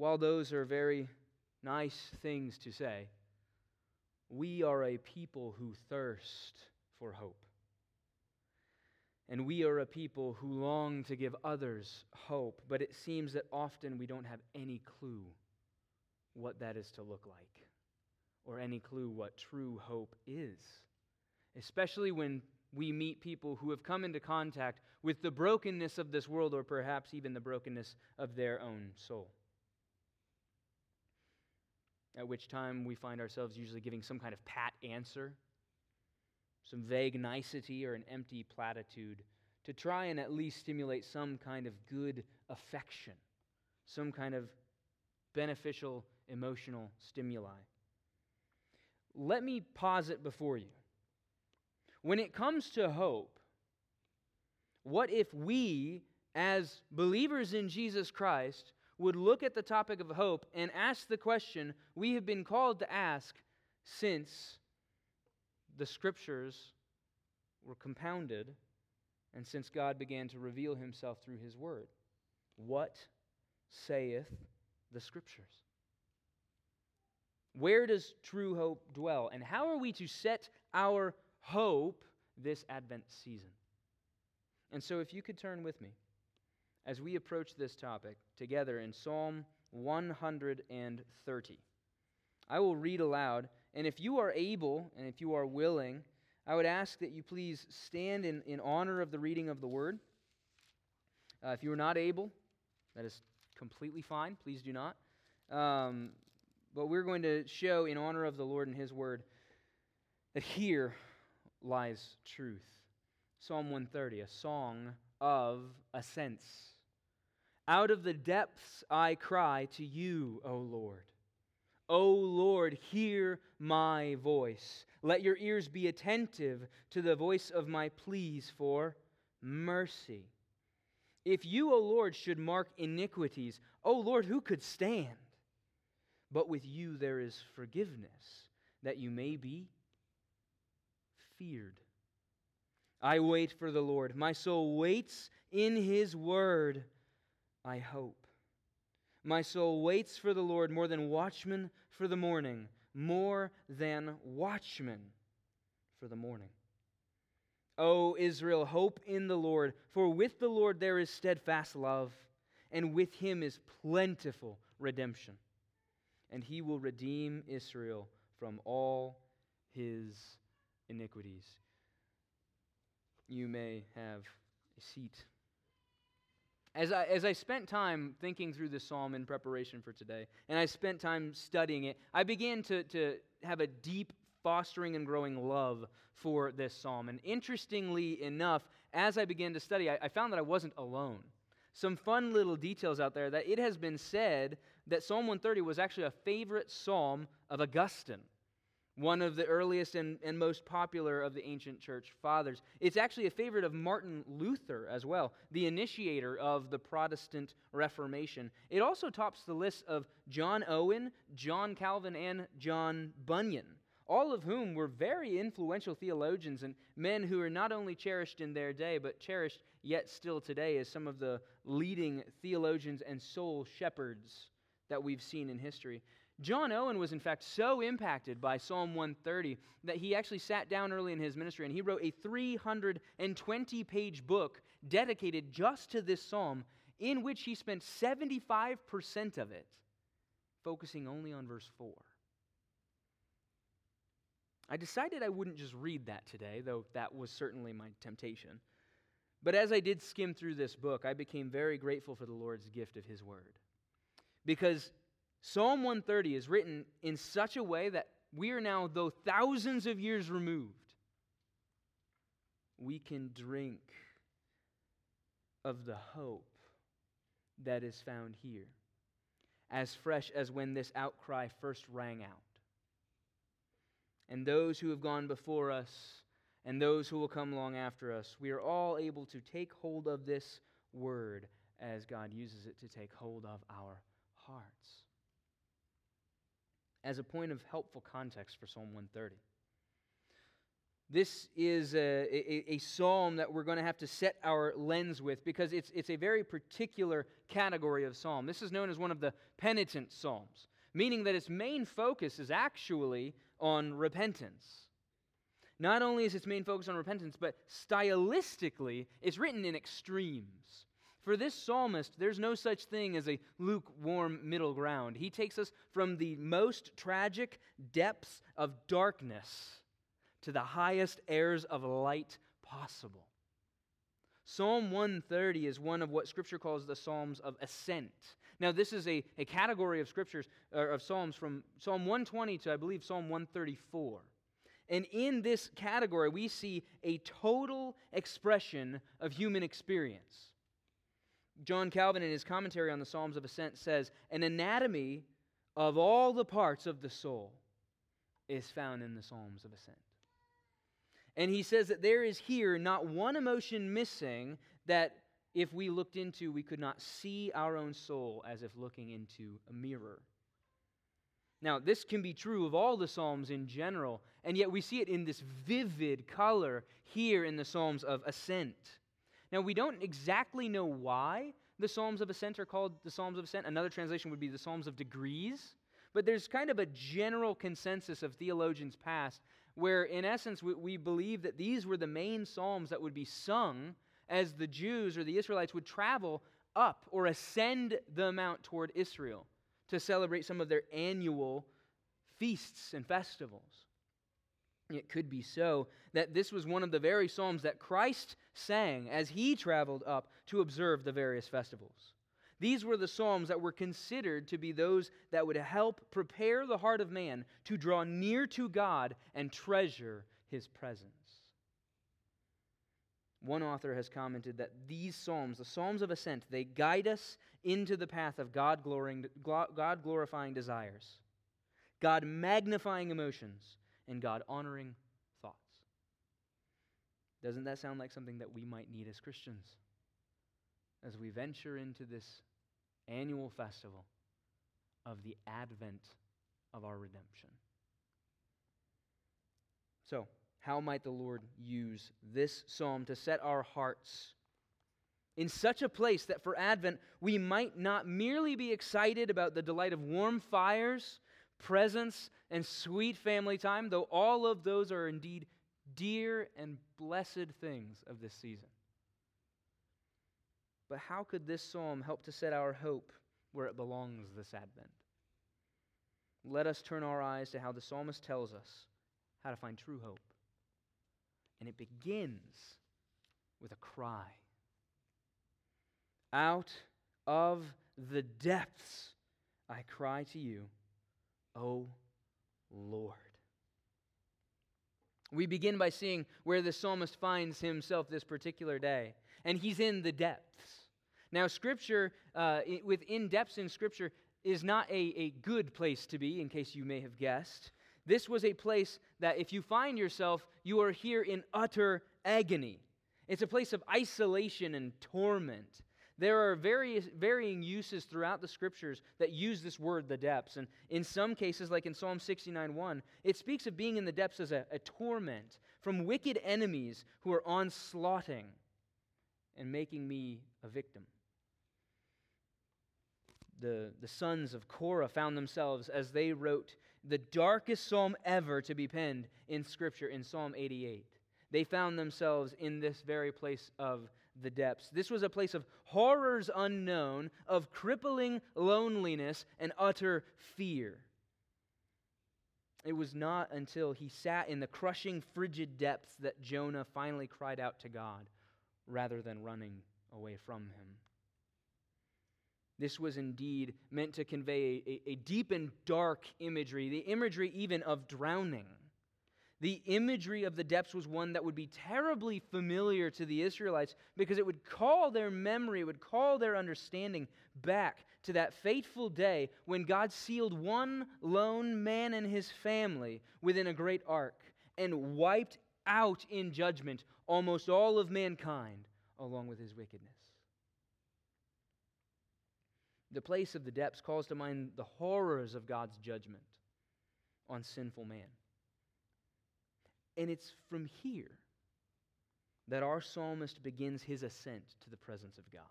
while those are very nice things to say, we are a people who thirst for hope. And we are a people who long to give others hope, but it seems that often we don't have any clue what that is to look like or any clue what true hope is, especially when we meet people who have come into contact with the brokenness of this world or perhaps even the brokenness of their own soul. At which time we find ourselves usually giving some kind of pat answer some vague nicety or an empty platitude to try and at least stimulate some kind of good affection, some kind of beneficial emotional stimuli. Let me posit before you. When it comes to hope, what if we, as believers in Jesus Christ, would look at the topic of hope and ask the question we have been called to ask since the scriptures were compounded and since God began to reveal himself through his word. What saith the scriptures? Where does true hope dwell? And how are we to set our hope this Advent season? And so, if you could turn with me as we approach this topic together in Psalm 130, I will read aloud and if you are able and if you are willing, I would ask that you please stand in, in honor of the reading of the word. Uh, if you are not able, that is completely fine. Please do not. Um, but we're going to show in honor of the Lord and his word that here lies truth. Psalm 130, a song of ascents. Out of the depths I cry to you, O Lord. O Lord, hear my voice. Let your ears be attentive to the voice of my pleas for mercy. If you, O Lord, should mark iniquities, O Lord, who could stand? But with you there is forgiveness, that you may be feared. I wait for the Lord. My soul waits in his word. I hope. My soul waits for the Lord more than watchmen for the morning, more than watchmen for the morning. O Israel, hope in the Lord, for with the Lord there is steadfast love, and with him is plentiful redemption. And he will redeem Israel from all his iniquities. You may have a seat. As I, as I spent time thinking through this psalm in preparation for today, and I spent time studying it, I began to, to have a deep fostering and growing love for this psalm. And interestingly enough, as I began to study, I, I found that I wasn't alone. Some fun little details out there that it has been said that Psalm 130 was actually a favorite psalm of Augustine one of the earliest and, and most popular of the ancient church fathers. It's actually a favorite of Martin Luther as well, the initiator of the Protestant Reformation. It also tops the list of John Owen, John Calvin, and John Bunyan, all of whom were very influential theologians and men who are not only cherished in their day, but cherished yet still today as some of the leading theologians and soul shepherds that we've seen in history. John Owen was, in fact, so impacted by Psalm 130 that he actually sat down early in his ministry and he wrote a 320 page book dedicated just to this psalm, in which he spent 75% of it focusing only on verse 4. I decided I wouldn't just read that today, though that was certainly my temptation. But as I did skim through this book, I became very grateful for the Lord's gift of His Word. Because Psalm 130 is written in such a way that we are now, though thousands of years removed, we can drink of the hope that is found here, as fresh as when this outcry first rang out. And those who have gone before us and those who will come along after us, we are all able to take hold of this word as God uses it to take hold of our hearts as a point of helpful context for Psalm 130. this is a, a, a, psalm that we're going to have to set our lens with because it's, it's a very particular category of psalm. This is known as one of the penitent psalms, meaning that its main focus is actually on repentance. Not only is its main focus on repentance, but stylistically, it's written in extremes. For this psalmist, there's no such thing as a lukewarm middle ground. He takes us from the most tragic depths of darkness to the highest airs of light possible. Psalm 130 is one of what Scripture calls the Psalms of Ascent. Now, this is a, a category of scriptures, of Psalms from Psalm 120 to, I believe, Psalm 134. And in this category, we see a total expression of human experience. John Calvin, in his commentary on the Psalms of Ascent, says, An anatomy of all the parts of the soul is found in the Psalms of Ascent. And he says that there is here not one emotion missing that if we looked into, we could not see our own soul as if looking into a mirror. Now, this can be true of all the Psalms in general, and yet we see it in this vivid color here in the Psalms of Ascent. Now, we don't exactly know why the Psalms of Ascent are called the Psalms of Ascent. Another translation would be the Psalms of Degrees. But there's kind of a general consensus of theologians past where, in essence, we, we believe that these were the main psalms that would be sung as the Jews or the Israelites would travel up or ascend the mount toward Israel to celebrate some of their annual feasts and festivals. It could be so that this was one of the very psalms that Christ sang as he traveled up to observe the various festivals. These were the Psalms that were considered to be those that would help prepare the heart of man to draw near to God and treasure his presence. One author has commented that these Psalms, the Psalms of Ascent, they guide us into the path of God glorifying desires, God magnifying emotions, and God honoring. Doesn't that sound like something that we might need as Christians? As we venture into this annual festival of the advent of our redemption. So, how might the Lord use this psalm to set our hearts in such a place that for Advent we might not merely be excited about the delight of warm fires, presents, and sweet family time, though all of those are indeed dear and blessed things of this season? But how could this psalm help to set our hope where it belongs this Advent? Let us turn our eyes to how the psalmist tells us how to find true hope. And it begins with a cry. Out of the depths I cry to you, O Lord. We begin by seeing where the psalmist finds himself this particular day, and he's in the depths. Now, Scripture, uh, within depths in Scripture, is not a, a good place to be, in case you may have guessed. This was a place that if you find yourself, you are here in utter agony. It's a place of isolation and torment. There are various varying uses throughout the scriptures that use this word, the depths. And in some cases, like in Psalm 69 1, it speaks of being in the depths as a, a torment from wicked enemies who are onslaughting and making me a victim the, the sons of Korah found themselves as they wrote the darkest psalm ever to be penned in Scripture in Psalm 88. They found themselves in this very place of the depths. This was a place of horrors unknown, of crippling loneliness and utter fear. It was not until he sat in the crushing, frigid depths that Jonah finally cried out to God rather than running away from him. This was indeed meant to convey a, a, deep and dark imagery, the imagery even of drowning. The imagery of the depths was one that would be terribly familiar to the Israelites because it would call their memory, it would call their understanding back to that fateful day when God sealed one lone man and his family within a great ark and wiped out in judgment almost all of mankind along with his wickedness. The place of the depths calls to mind the horrors of God's judgment on sinful man. And it's from here that our psalmist begins his ascent to the presence of God.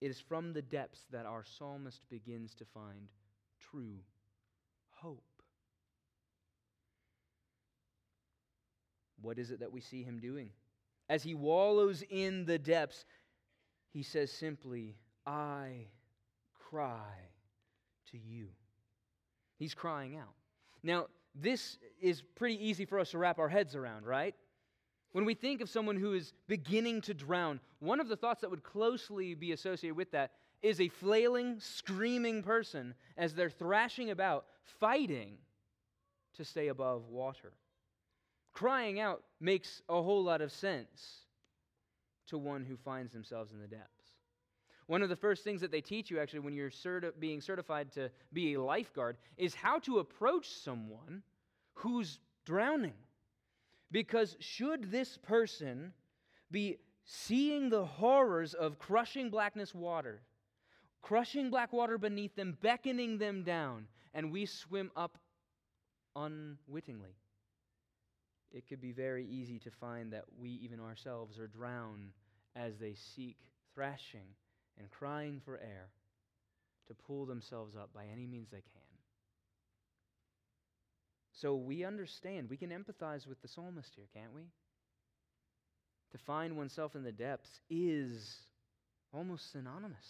It is from the depths that our psalmist begins to find true hope. What is it that we see him doing? As he wallows in the depths, he says simply, I cry to you. He's crying out. Now, this is pretty easy for us to wrap our heads around, right? When we think of someone who is beginning to drown, one of the thoughts that would closely be associated with that is a flailing, screaming person as they're thrashing about, fighting to stay above water. Crying out makes a whole lot of sense to one who finds themselves in the depths. One of the first things that they teach you, actually, when you're certi- being certified to be a lifeguard, is how to approach someone who's drowning. Because should this person be seeing the horrors of crushing blackness water, crushing black water beneath them, beckoning them down, and we swim up unwittingly, it could be very easy to find that we, even ourselves, are drowned as they seek thrashing and crying for air to pull themselves up by any means they can. So we understand, we can empathize with the psalmist here, can't we? To find oneself in the depths is almost synonymous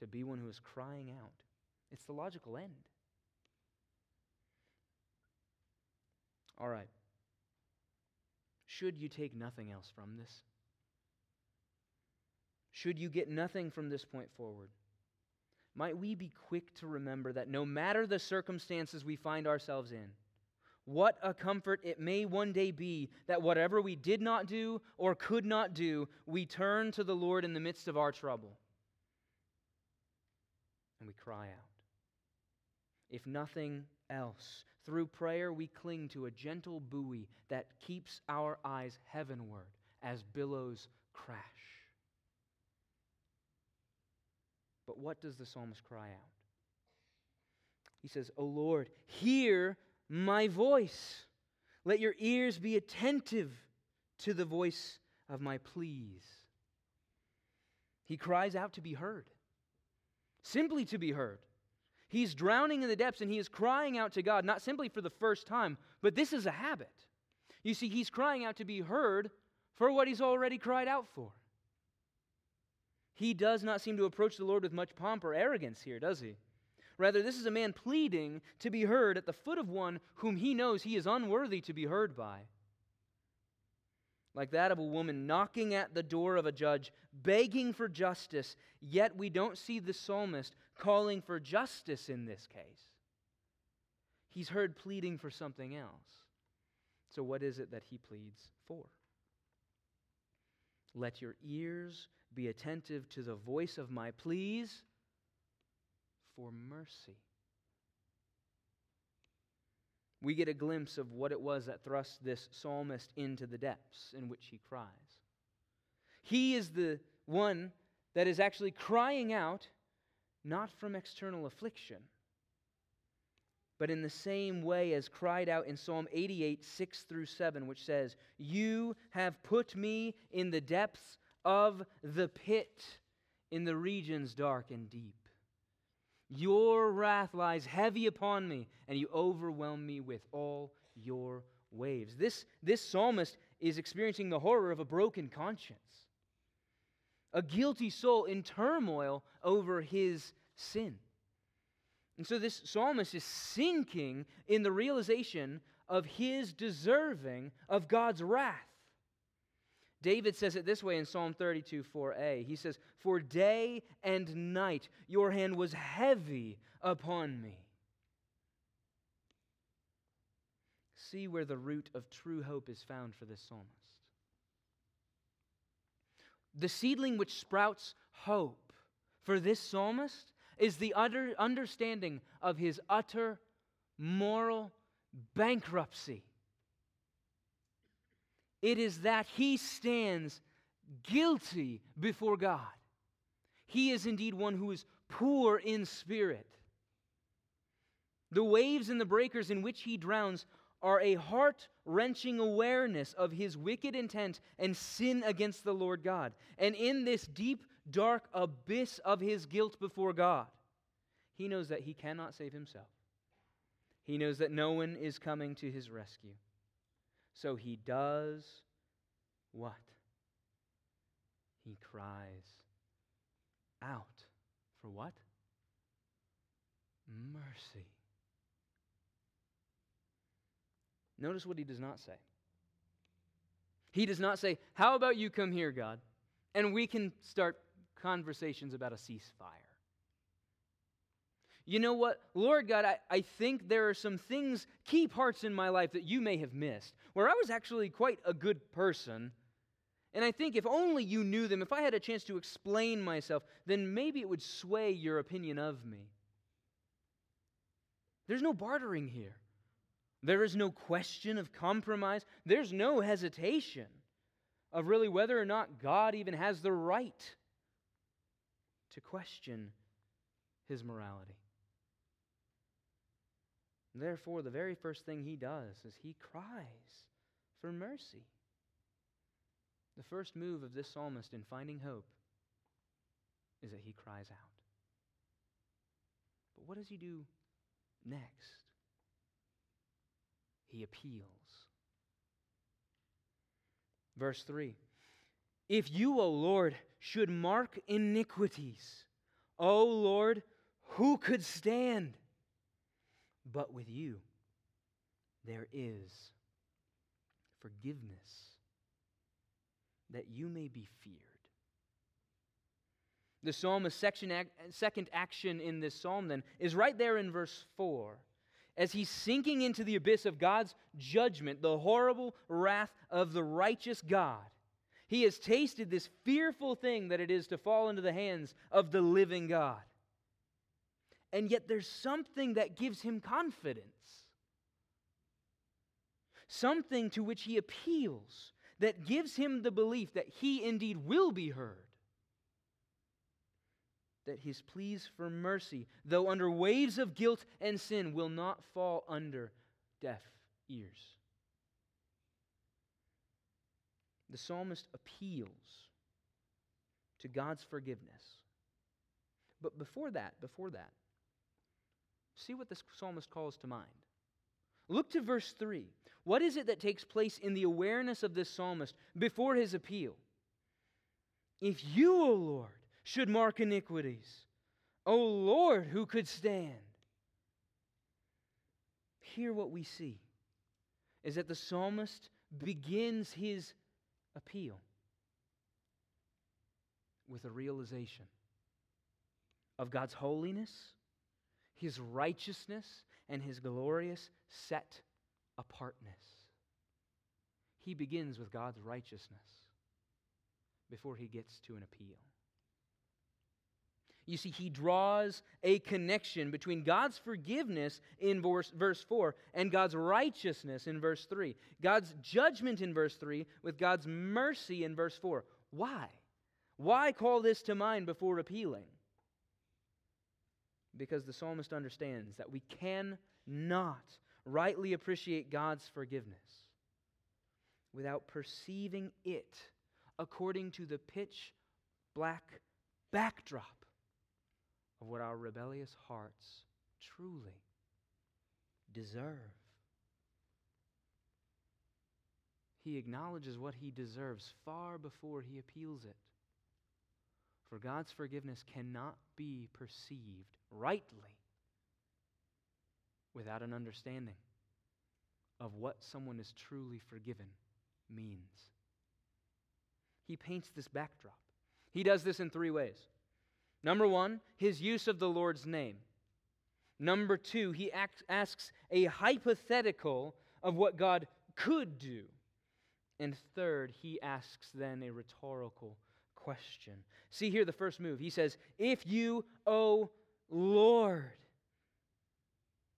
to be one who is crying out. It's the logical end. All right. Should you take nothing else from this? Should you get nothing from this point forward? Might we be quick to remember that no matter the circumstances we find ourselves in, what a comfort it may one day be that whatever we did not do or could not do, we turn to the Lord in the midst of our trouble and we cry out. If nothing else, through prayer, we cling to a gentle buoy that keeps our eyes heavenward as billows crash. What does the psalmist cry out? He says, O Lord, hear my voice. Let your ears be attentive to the voice of my pleas. He cries out to be heard, simply to be heard. He's drowning in the depths and he is crying out to God, not simply for the first time, but this is a habit. You see, he's crying out to be heard for what he's already cried out for. He does not seem to approach the Lord with much pomp or arrogance here, does he? Rather, this is a man pleading to be heard at the foot of one whom he knows he is unworthy to be heard by like that of a woman knocking at the door of a judge, begging for justice, yet we don't see the psalmist calling for justice in this case. He's heard pleading for something else. So, what is it that he pleads for? Let your ears be attentive to the voice of my pleas for mercy we get a glimpse of what it was that thrust this psalmist into the depths in which he cries. He is the one that is actually crying out, not from external affliction, but in the same way as cried out in Psalm 88, 6 through 7, which says, You have put me in the depths of the pit, in the regions dark and deep. Your wrath lies heavy upon me, and you overwhelm me with all your waves. This, this psalmist is experiencing the horror of a broken conscience, a guilty soul in turmoil over his sin. And so this psalmist is sinking in the realization of his deserving of God's wrath. David says it this way in Psalm 32 4a. He says, For day and night your hand was heavy upon me. See where the root of true hope is found for this psalmist. The seedling which sprouts hope for this psalmist is the utter understanding of his utter moral bankruptcy it is that he stands guilty before God. He is indeed one who is poor in spirit. The waves and the breakers in which he drowns are a heart wrenching awareness of his wicked intent and sin against the Lord God. And in this deep, dark abyss of his guilt before God, he knows that he cannot save himself. He knows that no one is coming to his rescue. So he does what? He cries out. For what? Mercy. Notice what he does not say. He does not say, How about you come here, God, and we can start conversations about a ceasefire? You know what? Lord God, I, I think there are some things, key parts in my life that you may have missed, where I was actually quite a good person. And I think if only you knew them, if I had a chance to explain myself, then maybe it would sway your opinion of me. There's no bartering here. There is no question of compromise. There's no hesitation of really whether or not God even has the right to question his morality. Therefore, the very first thing he does is he cries for mercy. The first move of this psalmist in finding hope is that he cries out. But what does he do next? he appeals. Verse 3 If you, O Lord, should mark iniquities, O Lord, who could stand? But with you there is forgiveness, that you may be feared. The psalmist's second action in this psalm, then, is right there in verse 4 as he's sinking into the abyss of God's judgment, the horrible wrath of the righteous God, he has tasted this fearful thing that it is to fall into the hands of the living God. And yet there's something that gives him confidence, something to which he appeals that gives him the belief that he indeed will be heard that his pleas for mercy, though under waves of guilt and sin, will not fall under deaf ears. The psalmist appeals to God's forgiveness. But before that, before that, see what this psalmist calls to mind. Look to verse 3. What is it that takes place in the awareness of this psalmist before his appeal? If you, O Lord, should mark iniquities. O Lord, who could stand? Here, what we see is that the psalmist begins his appeal with a realization of God's holiness, his righteousness, and his glorious set apartness. He begins with God's righteousness before he gets to an appeal. You see, he draws a connection between God's forgiveness in verse, verse 4 and God's righteousness in verse 3. God's judgment in verse 3 with God's mercy in verse 4. Why? Why call this to mind before appealing? Because the psalmist understands that we cannot rightly appreciate God's forgiveness without perceiving it according to the pitch black backdrop of what our rebellious hearts truly deserve. He acknowledges what he deserves far before he appeals it. For God's forgiveness cannot be perceived rightly without an understanding of what someone is truly forgiven means. He paints this backdrop. He does this in three ways. Number one, his use of the Lord's name. Number two, he asks a hypothetical of what God could do. And third, he asks then a rhetorical question. See here the first move. He says, If you, O Lord.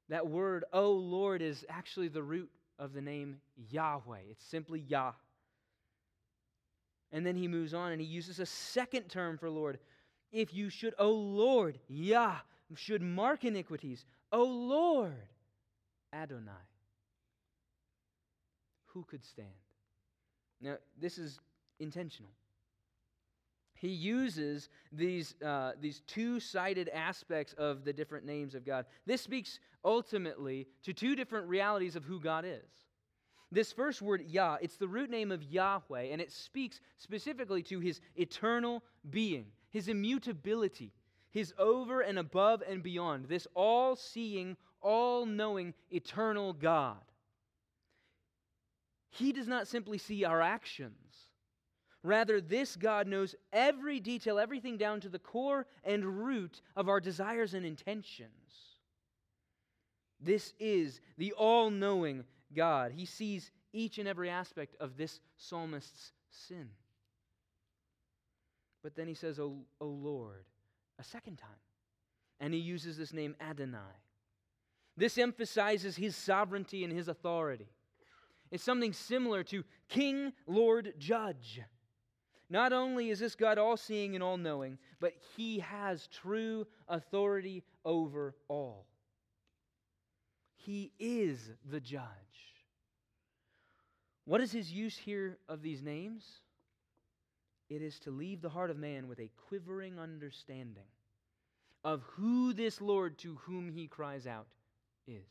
That word, O Lord, is actually the root of the name Yahweh. It's simply Yah. And then he moves on and he uses a second term for Lord, if you should, O Lord, Yah, should mark iniquities, O Lord, Adonai. who could stand? Now, this is intentional. He uses these, uh, these two sided aspects of the different names of God. This speaks ultimately to two different realities of who God is. This first word, Yah, it's the root name of Yahweh, and it speaks specifically to his eternal being, his immutability, his over and above and beyond, this all seeing, all knowing, eternal God. He does not simply see our actions. Rather, this God knows every detail, everything down to the core and root of our desires and intentions. This is the all knowing God. He sees each and every aspect of this psalmist's sin. But then he says, O, o Lord, a second time. And he uses this name Adonai. This emphasizes his sovereignty and his authority. It's something similar to King, Lord, Judge. Not only is this God all seeing and all knowing, but he has true authority over all. He is the judge. What is his use here of these names? It is to leave the heart of man with a quivering understanding of who this Lord to whom he cries out is.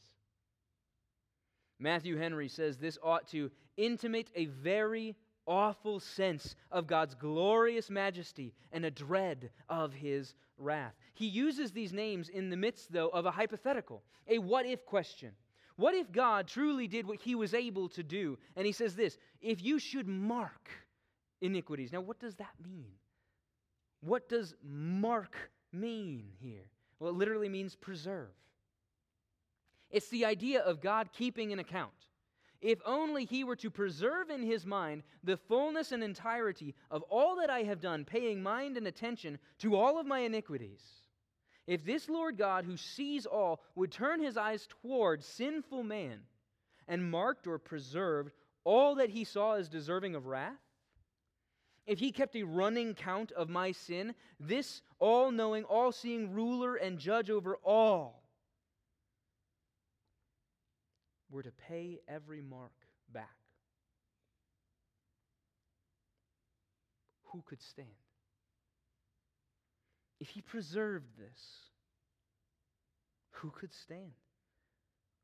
Matthew Henry says this ought to intimate a very awful sense of God's glorious majesty and a dread of his wrath. He uses these names in the midst, though, of a hypothetical, a what if question. What if God truly did what he was able to do? And he says this if you should mark iniquities. Now, what does that mean? What does mark mean here? Well, it literally means preserve. It's the idea of God keeping an account. If only he were to preserve in his mind the fullness and entirety of all that I have done, paying mind and attention to all of my iniquities. If this Lord God, who sees all, would turn his eyes toward sinful man and marked or preserved all that he saw as deserving of wrath, if he kept a running count of my sin, this all knowing, all seeing ruler and judge over all, were to pay every mark back, who could stand? If he preserved this, who could stand?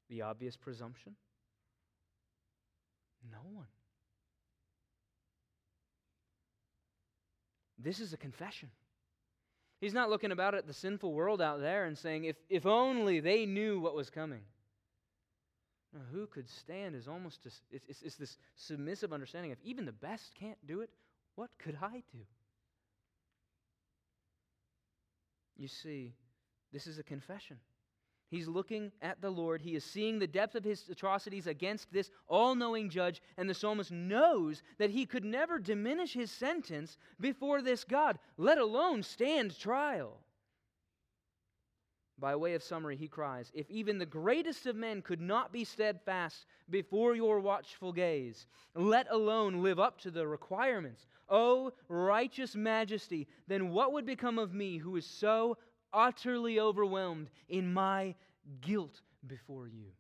The obvious presumption? No one. This is a confession. He's not looking about at the sinful world out there and saying, if, if only they knew what was coming. Who could stand is almost a, it's, it's, it's this submissive understanding of even the best can't do it, what could I do? You see, this is a confession. He's looking at the Lord. He is seeing the depth of his atrocities against this all knowing judge, and the psalmist knows that he could never diminish his sentence before this God, let alone stand trial. By way of summary, he cries, If even the greatest of men could not be steadfast before your watchful gaze, let alone live up to the requirements, O righteous majesty, then what would become of me who is so utterly overwhelmed in my guilt before you?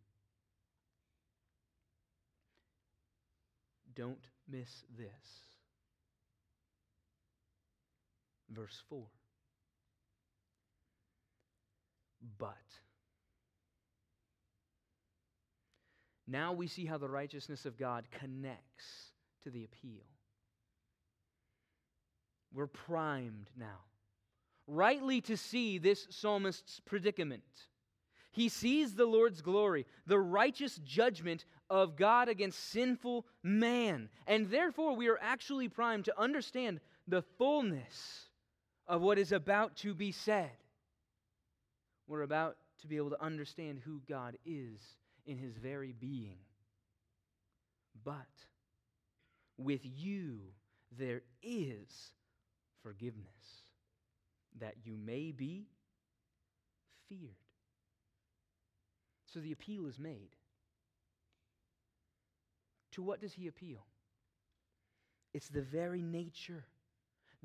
Don't miss this. Verse 4. but. Now we see how the righteousness of God connects to the appeal. We're primed now, rightly to see this psalmist's predicament. He sees the Lord's glory, the righteous judgment of God against sinful man. And therefore, we are actually primed to understand the fullness of what is about to be said. We're about to be able to understand who God is in his very being. But with you there is forgiveness, that you may be feared. So the appeal is made. To what does he appeal? It's the very nature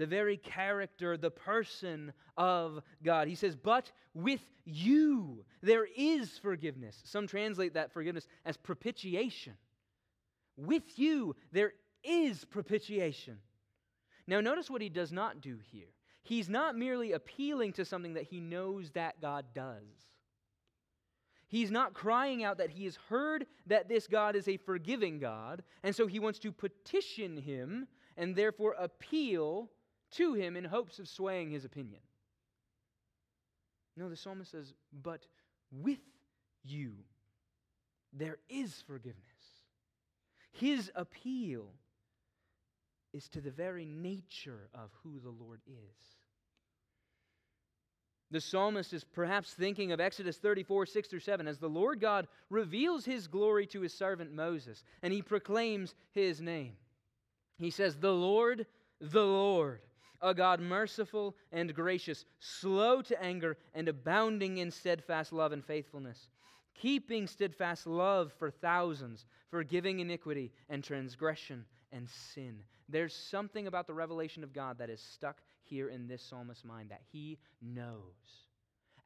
the very character, the person of God. He says, But with you there is forgiveness. Some translate that forgiveness as propitiation. with you there is propitiation. Now, notice what he does not do here. He's not merely appealing to something that he knows that God does. He's not crying out that he has heard that this God is a forgiving God, and so he wants to petition him and therefore appeal to him in hopes of swaying his opinion. No, the psalmist says, But with you there is forgiveness. His appeal is to the very nature of who the Lord is. The psalmist is perhaps thinking of Exodus 34, 6 through 7, as the Lord God reveals his glory to his servant Moses, and he proclaims his name. He says, The Lord, the Lord, a God merciful and gracious, slow to anger, and abounding in steadfast love and faithfulness, keeping steadfast love for thousands, forgiving iniquity and transgression and sin. There's something about the revelation of God that is stuck here in this psalmist's mind that he knows.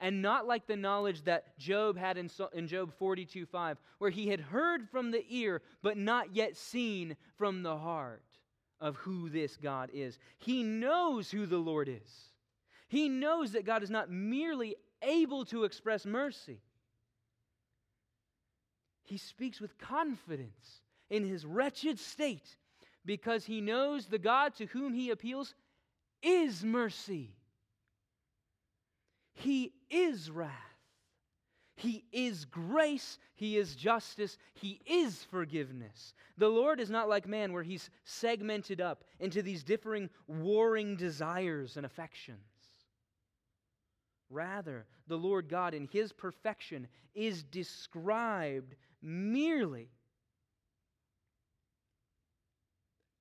And not like the knowledge that Job had in, in Job 42 5, where he had heard from the ear, but not yet seen from the heart of who this God is. He knows who the Lord is. He knows that God is not merely able to express mercy, he speaks with confidence in his wretched state because he knows the God to whom he appeals is mercy. He is wrath. He is grace. He is justice. He is forgiveness. The Lord is not like man, where he's segmented up into these differing warring desires and affections. Rather, the Lord God in his perfection is described merely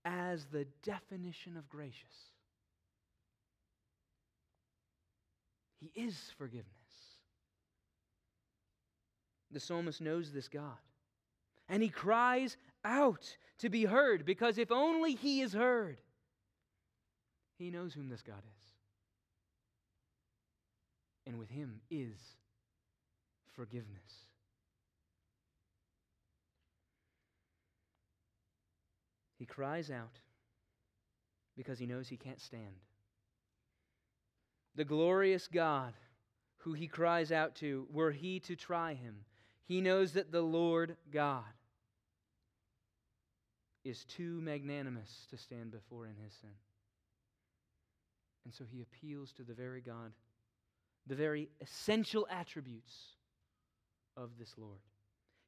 as the definition of gracious. He is forgiveness. The psalmist knows this God. And he cries out to be heard because if only he is heard, he knows whom this God is. And with him is forgiveness. He cries out because he knows he can't stand. The glorious God who he cries out to, were he to try him, he knows that the Lord God is too magnanimous to stand before in his sin. And so he appeals to the very God, the very essential attributes of this Lord.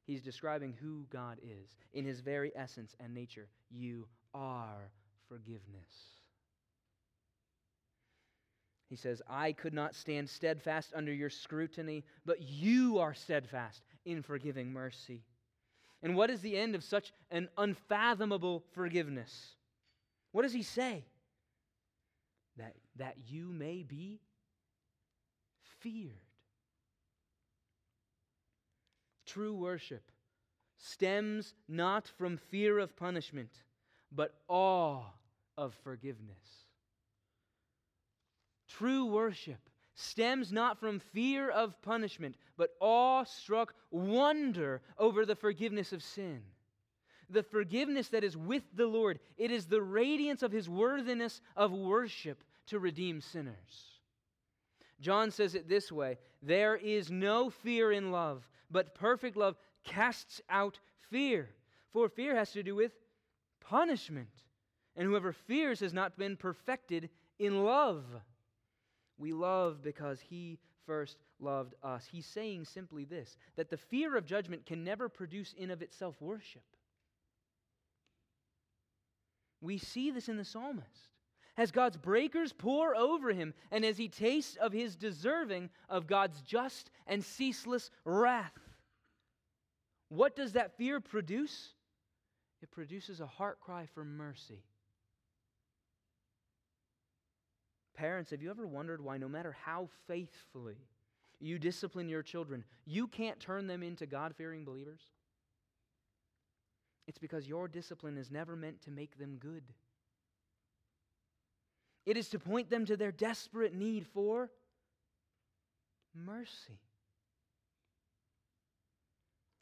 He's describing who God is in his very essence and nature. You are forgiveness. He says, I could not stand steadfast under your scrutiny, but you are steadfast in forgiving mercy. And what is the end of such an unfathomable forgiveness? What does he say? That, that you may be feared. True worship stems not from fear of punishment, but awe of forgiveness. True worship stems not from fear of punishment, but awe-struck wonder over the forgiveness of sin. The forgiveness that is with the Lord, it is the radiance of his worthiness of worship to redeem sinners. John says it this way There is no fear in love, but perfect love casts out fear. For fear has to do with punishment. And whoever fears has not been perfected in love. We love because he first loved us. He's saying simply this that the fear of judgment can never produce in of itself worship. We see this in the psalmist. As God's breakers pour over him, and as he tastes of his deserving of God's just and ceaseless wrath. What does that fear produce? It produces a heart cry for mercy. Parents, have you ever wondered why, no matter how faithfully you discipline your children, you can't turn them into God fearing believers? It's because your discipline is never meant to make them good. It is to point them to their desperate need for mercy.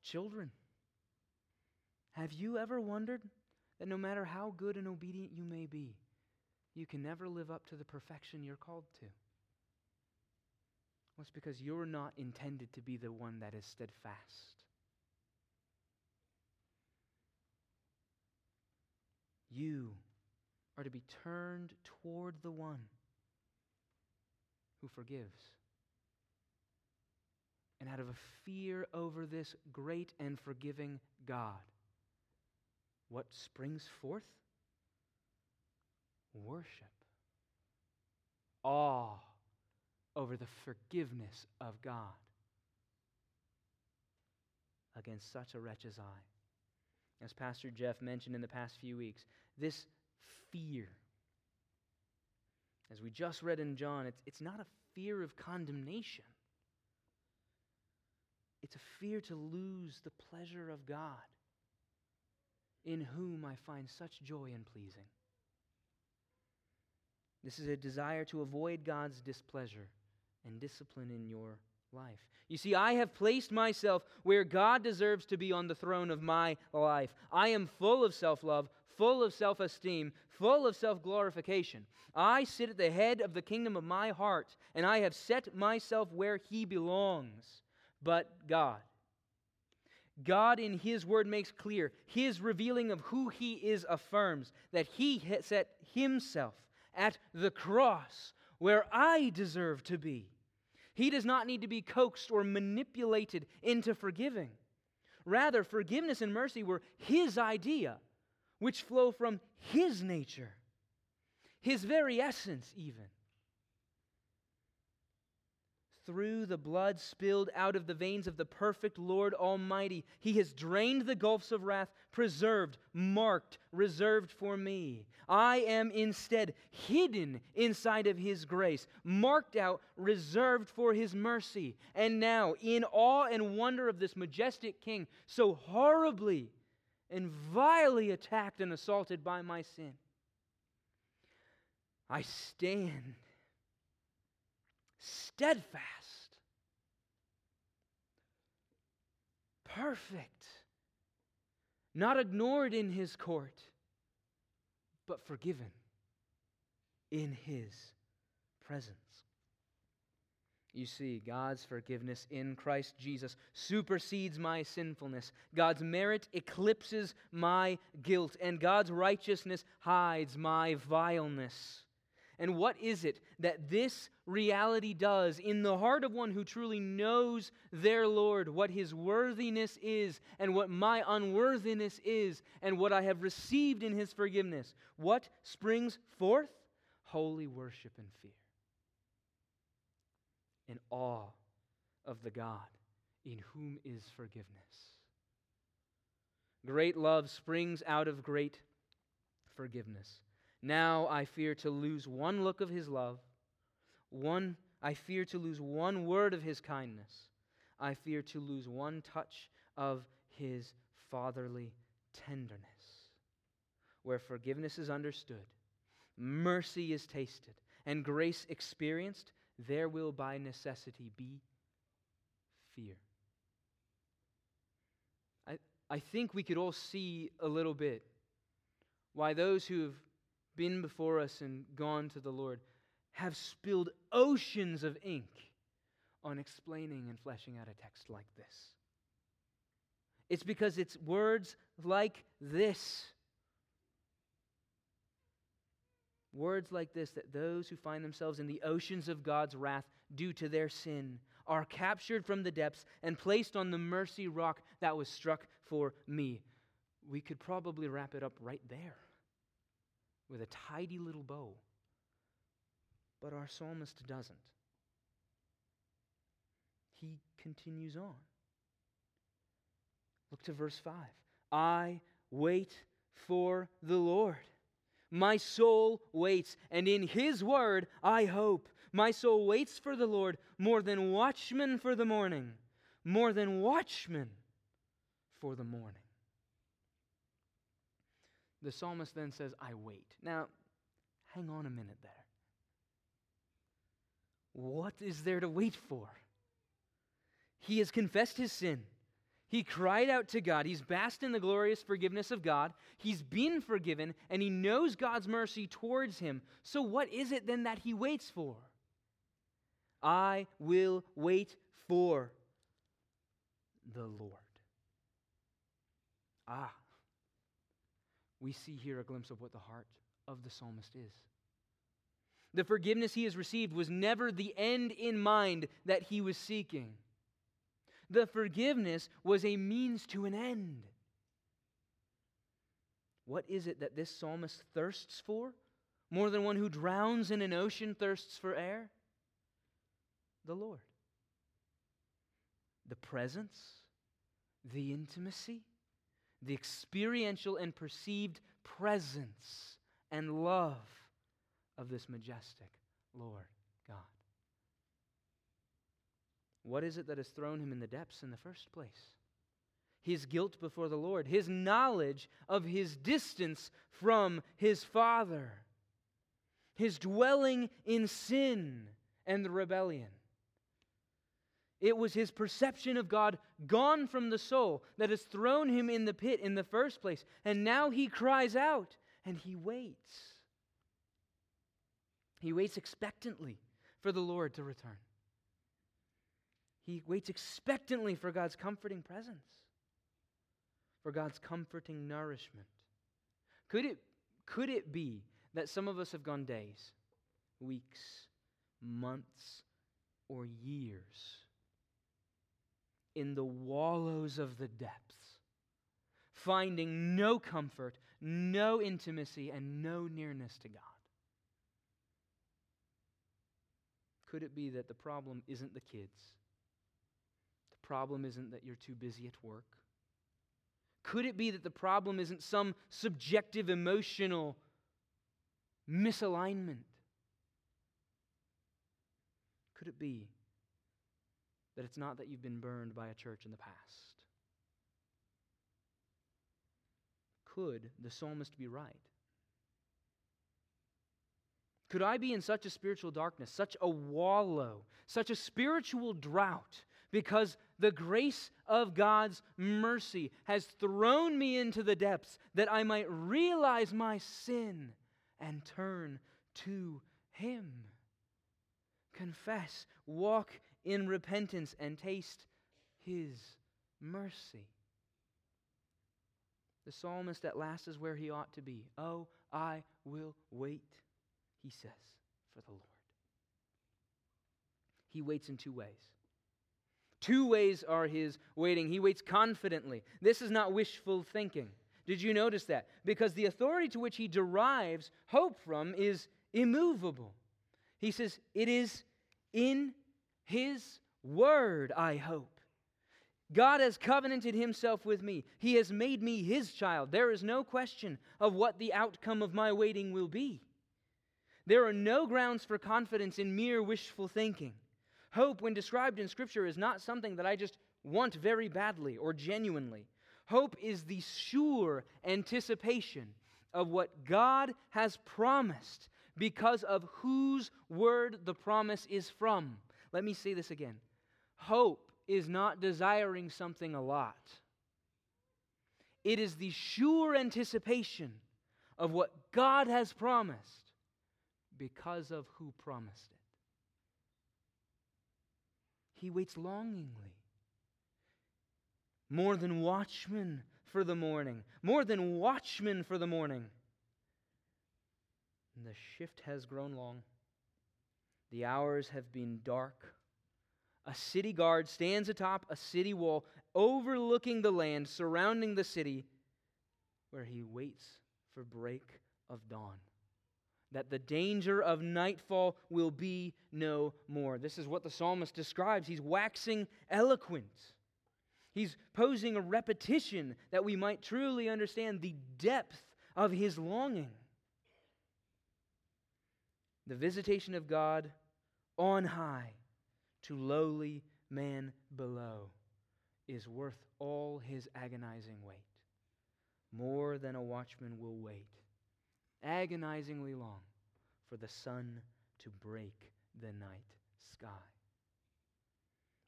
Children, Have you ever wondered that no matter how good and obedient you may be, you can never live up to the perfection you're called to? Well, it's because you're not intended to be the one that is steadfast. You are to be turned toward the one who forgives. And out of a fear over this great and forgiving God, what springs forth? Worship. Awe over the forgiveness of God against such a wretch as I. As Pastor Jeff mentioned in the past few weeks, this fear, as we just read in John, it's, it's not a fear of condemnation. It's a fear to lose the pleasure of God, in whom I find such joy and pleasing. This is a desire to avoid God's displeasure and discipline in your life. You see, I have placed myself where God deserves to be on the throne of my life. I am full of self love, full of self esteem, full of self glorification. I sit at the head of the kingdom of my heart, and I have set myself where He belongs. But God, God in His Word makes clear, His revealing of who He is affirms that He set Himself at the cross where I deserve to be. He does not need to be coaxed or manipulated into forgiving. Rather, forgiveness and mercy were His idea, which flow from His nature, His very essence, even through the blood spilled out of the veins of the perfect Lord Almighty. He has drained the gulfs of wrath, preserved, marked, reserved for me. I am instead hidden inside of His grace, marked out, reserved for His mercy. And now, in awe and wonder of this majestic King, so horribly and vilely attacked and assaulted by my sin, I stand steadfast, perfect, not ignored in his court, but forgiven in his presence. You see, God's forgiveness in Christ Jesus supersedes my sinfulness. God's merit eclipses my guilt, and God's righteousness hides my vileness. And what is it that this reality does in the heart of one who truly knows their Lord, what his worthiness is, and what my unworthiness is, and what I have received in his forgiveness? What springs forth? Holy worship and fear, in awe of the God in whom is forgiveness. Great love springs out of great forgiveness. Now I fear to lose one look of his love, one I fear to lose one word of his kindness. I fear to lose one touch of his fatherly tenderness. Where forgiveness is understood, mercy is tasted, and grace experienced, there will by necessity be fear. I, I think we could all see a little bit why those who have been before us and gone to the Lord have spilled oceans of ink on explaining and fleshing out a text like this. It's because it's words like this. Words like this that those who find themselves in the oceans of God's wrath due to their sin are captured from the depths and placed on the mercy rock that was struck for me. We could probably wrap it up right there with a tidy little bow. But our psalmist doesn't. He continues on. Look to verse 5. I wait for the Lord. My soul waits, and in his word I hope. My soul waits for the Lord more than watchmen for the morning, more than watchmen for the morning. The psalmist then says, I wait. Now, hang on a minute there. What is there to wait for? He has confessed his sin. He cried out to God. He's basked in the glorious forgiveness of God. He's been forgiven, and he knows God's mercy towards him. So, what is it then that he waits for? I will wait for the Lord. Ah, we see here a glimpse of what the heart of the psalmist is. The forgiveness he has received was never the end in mind that he was seeking. The forgiveness was a means to an end. What is it that this psalmist thirsts for? More than one who drowns in an ocean thirsts for air? The Lord. The presence, the intimacy, the experiential and perceived presence and love of this majestic Lord God. What is it that has thrown him in the depths in the first place? His guilt before the Lord, his knowledge of his distance from his Father, his dwelling in sin and the rebellion. It was his perception of God gone from the soul that has thrown him in the pit in the first place. And now he cries out and he waits. He waits expectantly for the Lord to return. He waits expectantly for God's comforting presence, for God's comforting nourishment. Could it, could it be that some of us have gone days, weeks, months, or years in the wallows of the depths, finding no comfort, no intimacy, and no nearness to God? Could it be that the problem isn't the kids? The problem isn't that you're too busy at work? Could it be that the problem isn't some subjective emotional misalignment? Could it be that it's not that you've been burned by a church in the past? Could the psalmist be right? Could I be in such a spiritual darkness, such a wallow, such a spiritual drought, because the grace of God's mercy has thrown me into the depths that I might realize my sin and turn to Him? Confess, walk in repentance, and taste His mercy. The psalmist at last is where he ought to be. Oh, I will wait, he says, for the Lord. He waits in two ways. Two ways are his waiting. He waits confidently. This is not wishful thinking. Did you notice that? Because the authority to which he derives hope from is immovable. He says, It is in his word, I hope. God has covenanted himself with me. He has made me his child. There is no question of what the outcome of my waiting will be. There are no grounds for confidence in mere wishful thinking. Hope, when described in Scripture, is not something that I just want very badly or genuinely. Hope is the sure anticipation of what God has promised because of whose word the promise is from. Let me say this again. Hope is not desiring something a lot, it is the sure anticipation of what God has promised because of who promised it. He waits longingly. More than watchmen for the morning, more than watchmen for the morning. And the shift has grown long. The hours have been dark. A city guard stands atop a city wall overlooking the land surrounding the city where he waits for break of dawn. That the danger of nightfall will be no more. This is what the psalmist describes. He's waxing eloquent. He's posing a repetition that we might truly understand the depth of his longing. The visitation of God on high to lowly man below is worth all his agonizing wait. More than a watchman will wait, agonizingly long, for the sun to break the night sky.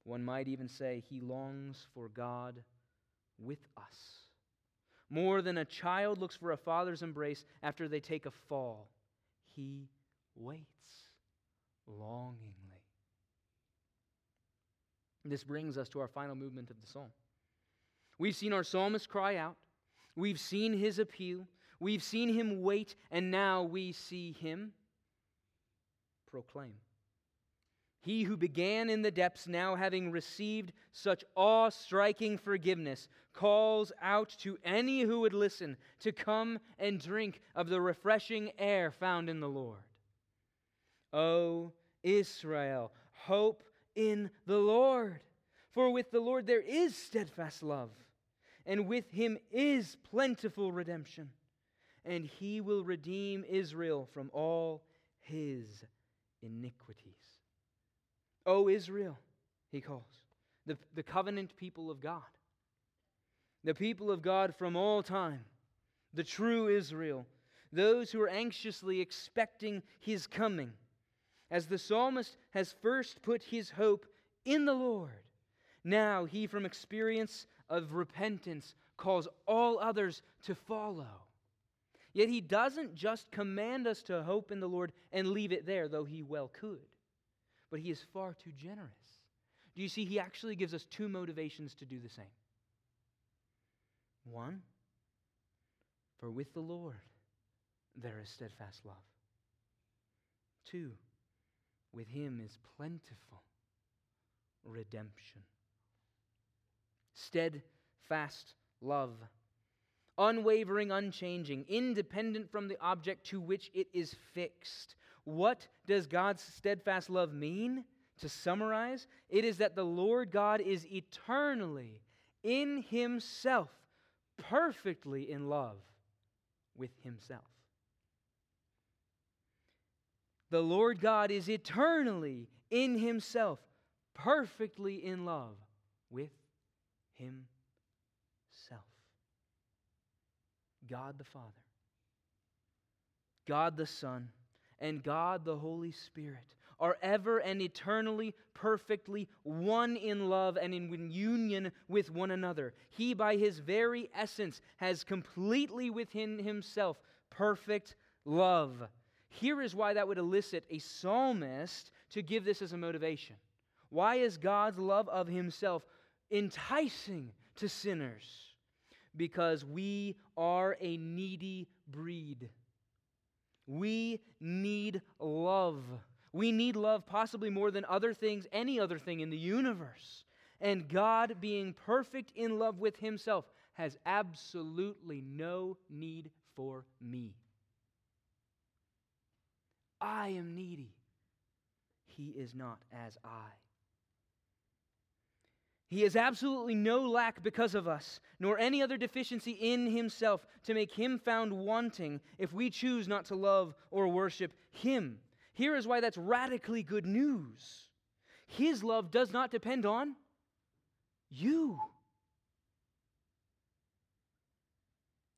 One might even say he longs for God with us. More than a child looks for a father's embrace after they take a fall, he waits longingly. This brings us to our final movement of the psalm. We've seen our psalmist cry out, we've seen his appeal, we've seen him wait, and now we see him proclaim. He who began in the depths, now having received such awe striking forgiveness, calls out to any who would listen to come and drink of the refreshing air found in the Lord. O Israel, hope in the Lord. For with the Lord there is steadfast love, and with him is plentiful redemption, and he will redeem Israel from all his iniquities. O Israel, he calls, the, the covenant people of God, the people of God from all time, the true Israel, those who are anxiously expecting his coming. As the psalmist has first put his hope in the Lord, now he, from experience of repentance, calls all others to follow. Yet he doesn't just command us to hope in the Lord and leave it there, though he well could but he is far too generous. Do you see? He actually gives us two motivations to do the same. One, for with the Lord there is steadfast love. Two, with him is plentiful redemption. Steadfast love. Unwavering, unchanging, independent from the object to which it is fixed. What does God's steadfast love mean? To summarize, it is that the Lord God is eternally in Himself, perfectly in love with Himself. The Lord God is eternally in Himself, perfectly in love with Himself. God the Father, God the Son, and God the Holy Spirit are ever and eternally perfectly one in love and in union with one another. He, by his very essence, has completely within himself perfect love. Here is why that would elicit a psalmist to give this as a motivation. Why is God's love of himself enticing to sinners? Because we are a needy breed. We need love. We need love possibly more than other things, any other thing in the universe. And God, being perfect in love with Himself, has absolutely no need for me. I am needy. He is not as I. He has absolutely no lack because of us, nor any other deficiency in himself to make him found wanting if we choose not to love or worship him. Here is why that's radically good news. His love does not depend on you.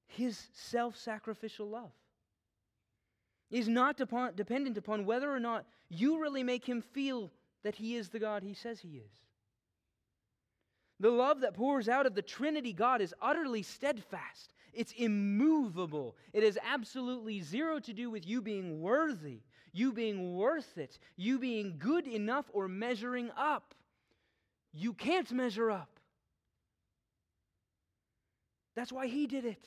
His self sacrificial love is not dependent upon whether or not you really make him feel that he is the God he says he is. The love that pours out of the Trinity God is utterly steadfast. It's immovable. It has absolutely zero to do with you being worthy, you being worth it, you being good enough or measuring up. You can't measure up. That's why He did it.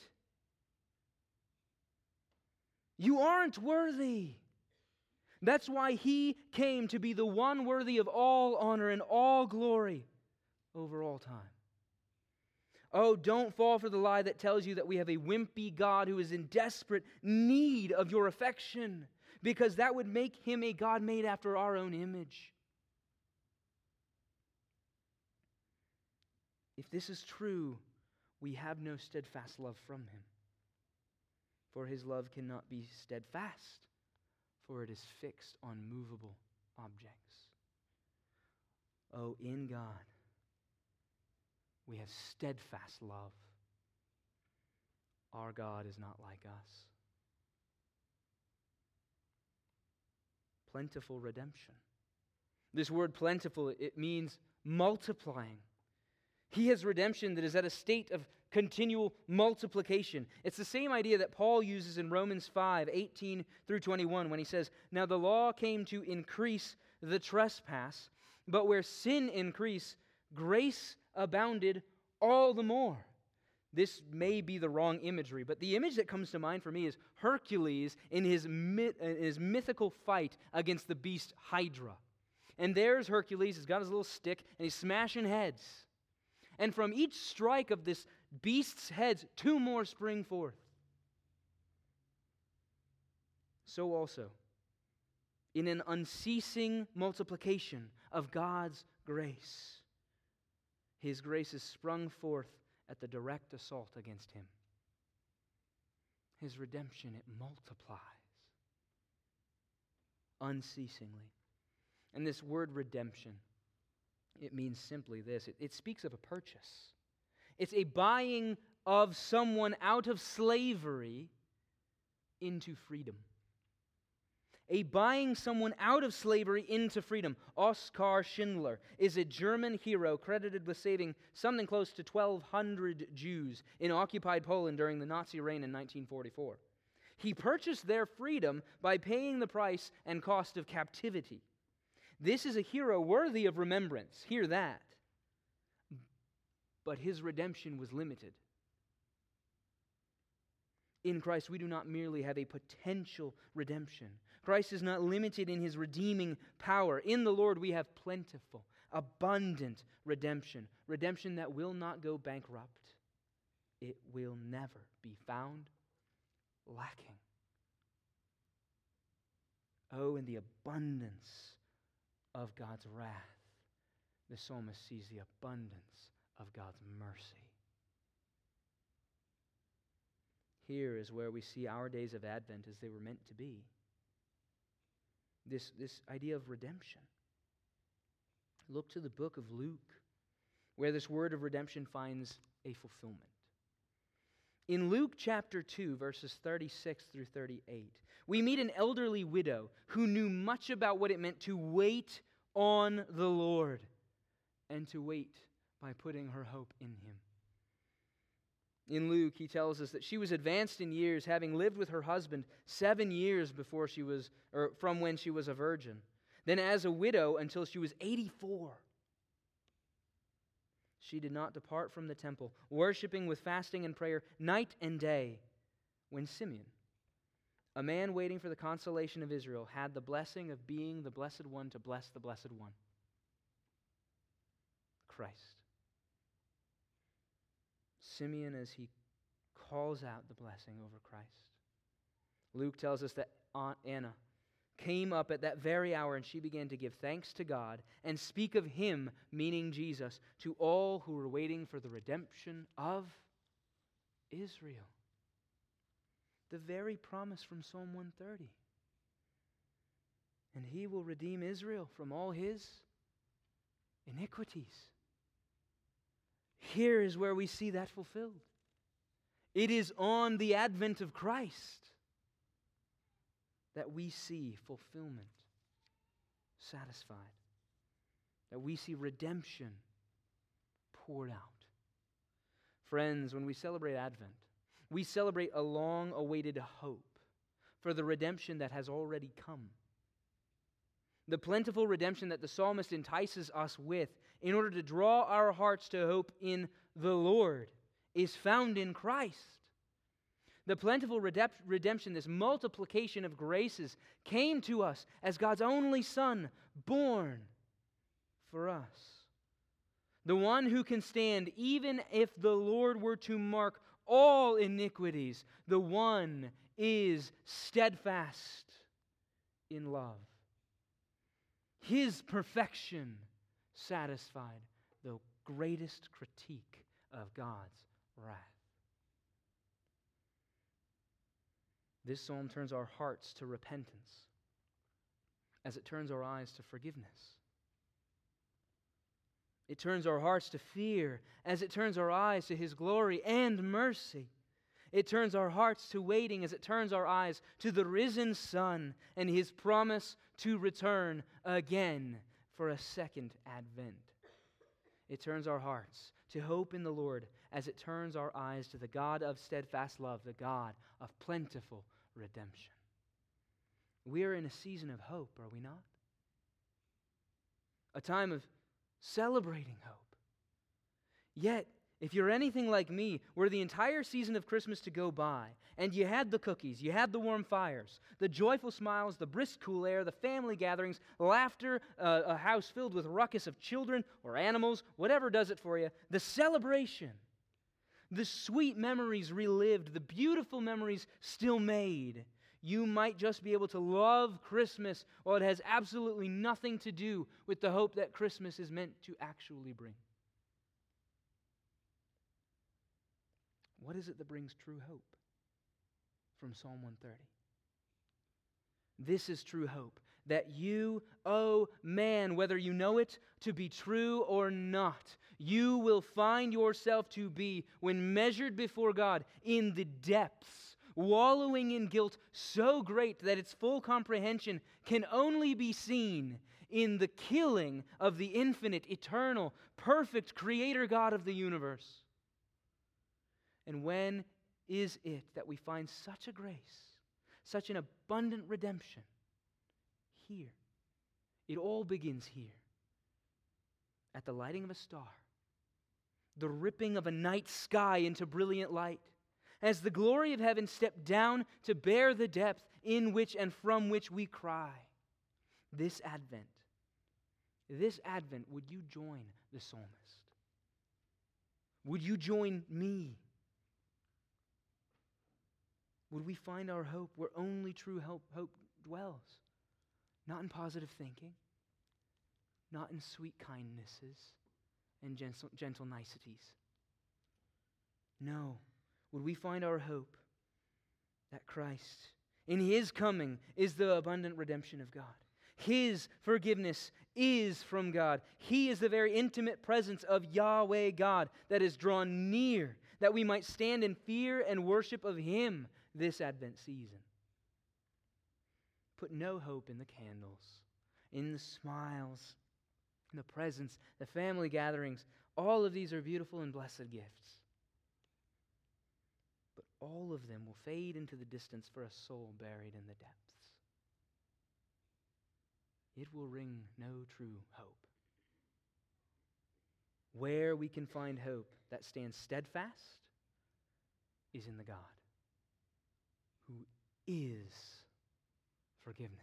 You aren't worthy. That's why He came to be the one worthy of all honor and all glory over all time. Oh, don't fall for the lie that tells you that we have a wimpy God who is in desperate need of your affection, because that would make him a God made after our own image. If this is true, we have no steadfast love from him. For his love cannot be steadfast, for it is fixed on movable objects. Oh, in God we have steadfast love. Our God is not like us. Plentiful redemption. This word plentiful, it means multiplying. He has redemption that is at a state of continual multiplication. It's the same idea that Paul uses in Romans 5 18 through 21 when he says, Now the law came to increase the trespass, but where sin increased, grace abounded all the more. This may be the wrong imagery, but the image that comes to mind for me is Hercules in his, myth, in his mythical fight against the beast Hydra. And there's Hercules, he's got his little stick, and he's smashing heads. And from each strike of this beast's heads, two more spring forth. So also, in an unceasing multiplication of God's grace, his grace is sprung forth at the direct assault against him. His redemption, it multiplies unceasingly. And this word redemption, it means simply this it, it speaks of a purchase. It's a buying of someone out of slavery into freedom. A buying someone out of slavery into freedom. Oskar Schindler is a German hero credited with saving something close to 1,200 Jews in occupied Poland during the Nazi reign in 1944. He purchased their freedom by paying the price and cost of captivity. This is a hero worthy of remembrance. Hear that. But his redemption was limited. In Christ, we do not merely have a potential redemption. Christ is not limited in his redeeming power. In the Lord, we have plentiful, abundant redemption. Redemption that will not go bankrupt, it will never be found lacking. Oh, in the abundance of God's wrath, the psalmist sees the abundance of God's mercy. Here is where we see our days of Advent as they were meant to be. This, this idea of redemption. Look to the book of Luke, where this word of redemption finds a fulfillment. In Luke chapter 2, verses 36 through 38, we meet an elderly widow who knew much about what it meant to wait on the Lord and to wait by putting her hope in Him. In Luke, he tells us that she was advanced in years, having lived with her husband seven years before she was, or from when she was a virgin. Then, as a widow until she was 84. She did not depart from the temple, worshiping with fasting and prayer night and day. When Simeon, a man waiting for the consolation of Israel, had the blessing of being the blessed one to bless the blessed one Christ. Simeon as he calls out the blessing over Christ. Luke tells us that Aunt Anna came up at that very hour and she began to give thanks to God and speak of him, meaning Jesus, to all who were waiting for the redemption of Israel. The very promise from Psalm 130. And he will redeem Israel from all his iniquities. Here is where we see that fulfilled. It is on the advent of Christ that we see fulfillment satisfied, that we see redemption poured out. Friends, when we celebrate Advent, we celebrate a long awaited hope for the redemption that has already come. The plentiful redemption that the psalmist entices us with in order to draw our hearts to hope in the Lord is found in Christ. The plentiful redemption, this multiplication of graces, came to us as God's only Son, born for us. The one who can stand even if the Lord were to mark all iniquities, the one is steadfast in love. His perfection satisfied the greatest critique of God's wrath. This psalm turns our hearts to repentance as it turns our eyes to forgiveness. It turns our hearts to fear as it turns our eyes to His glory and mercy. It turns our hearts to waiting as it turns our eyes to the risen Son and His promise to return again for a second advent. it turns our hearts to hope in the Lord as it turns our eyes to the God of steadfast love, the God of plentiful redemption. We are in a season of hope, are we not? A time of celebrating hope. Yet, if you're anything like me, were the entire season of Christmas to go by, and you had the cookies, you had the warm fires, the joyful smiles, the brisk cool air, the family gatherings, laughter, uh, a house filled with ruckus of children or animals, whatever does it for you, the celebration, the sweet memories relived, the beautiful memories still made, you might just be able to love Christmas while it has absolutely nothing to do with the hope that Christmas is meant to actually bring. What is it that brings true hope? From Psalm 130. This is true hope that you, oh man, whether you know it to be true or not, you will find yourself to be, when measured before God, in the depths, wallowing in guilt so great that its full comprehension can only be seen in the killing of the infinite, eternal, perfect Creator God of the universe. And when is it that we find such a grace, such an abundant redemption? Here. It all begins here at the lighting of a star, the ripping of a night sky into brilliant light, as the glory of heaven stepped down to bear the depth in which and from which we cry. This Advent, this Advent, would you join the psalmist? Would you join me? Would we find our hope where only true hope, hope dwells? Not in positive thinking, not in sweet kindnesses and gentle, gentle niceties. No. Would we find our hope that Christ, in His coming, is the abundant redemption of God? His forgiveness is from God. He is the very intimate presence of Yahweh God that is drawn near, that we might stand in fear and worship of Him this Advent season. Put no hope in the candles, in the smiles, in the presents, the family gatherings. All of these are beautiful and blessed gifts. But all of them will fade into the distance for a soul buried in the depths. It will ring no true hope. Where we can find hope that stands steadfast is in the God is forgiveness.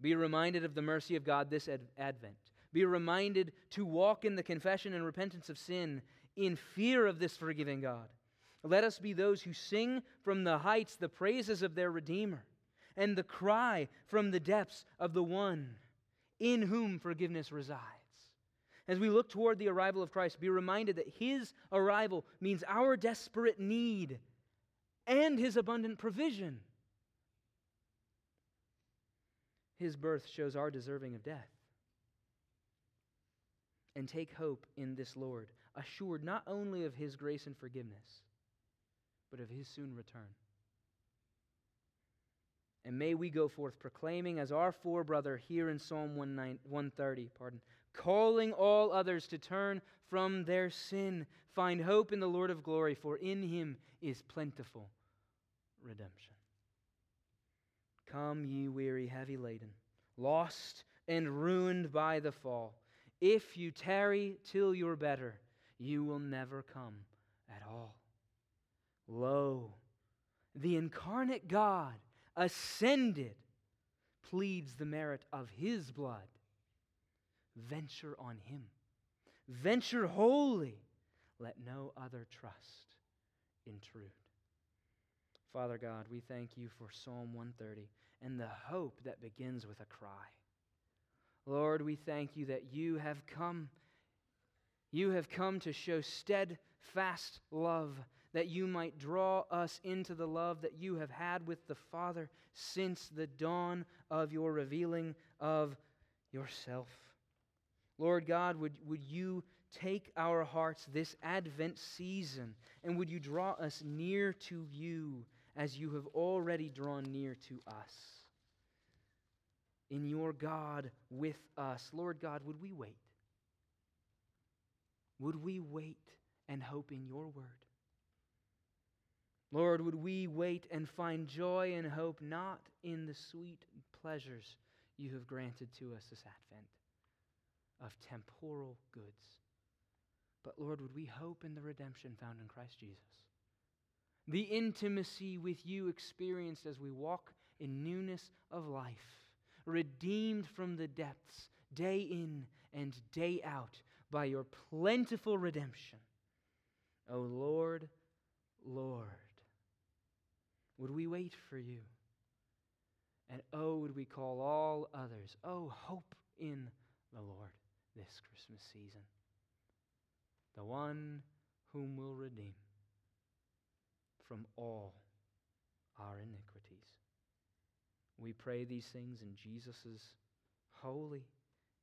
Be reminded of the mercy of God this ad- Advent. Be reminded to walk in the confession and repentance of sin in fear of this forgiving God. Let us be those who sing from the heights the praises of their Redeemer and the cry from the depths of the one in whom forgiveness resides. As we look toward the arrival of Christ, be reminded that his arrival means our desperate need and his abundant provision. His birth shows our deserving of death. And take hope in this Lord, assured not only of his grace and forgiveness, but of his soon return. And may we go forth proclaiming, as our forebrother here in Psalm 130, pardon, calling all others to turn from their sin, find hope in the Lord of glory, for in him is plentiful redemption. Come, ye weary, heavy laden, lost and ruined by the fall. If you tarry till you're better, you will never come at all. Lo, the incarnate God ascended pleads the merit of his blood. Venture on him. Venture wholly. Let no other trust intrude. Father God, we thank you for Psalm 130 and the hope that begins with a cry. Lord, we thank you that you have come. You have come to show steadfast love, that you might draw us into the love that you have had with the Father since the dawn of your revealing of yourself. Lord God, would, would you take our hearts this Advent season and would you draw us near to you as you have already drawn near to us. In your God with us. Lord God, would we wait? would we wait and hope in your word? Lord, would we wait and find joy and hope not in the sweet pleasures you have granted to us this Advent of temporal goods, but Lord, would we hope in the redemption found in Christ Jesus? The intimacy with you experienced as we walk in newness of life, redeemed from the depths day in and day out by your plentiful redemption. O oh Lord, Lord, would we wait for you? And oh, would we call all others, oh, hope in the Lord this Christmas season, the one whom we'll redeem from all our iniquities. We pray these things in Jesus' holy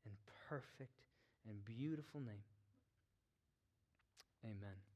and perfect and beautiful name. Amen.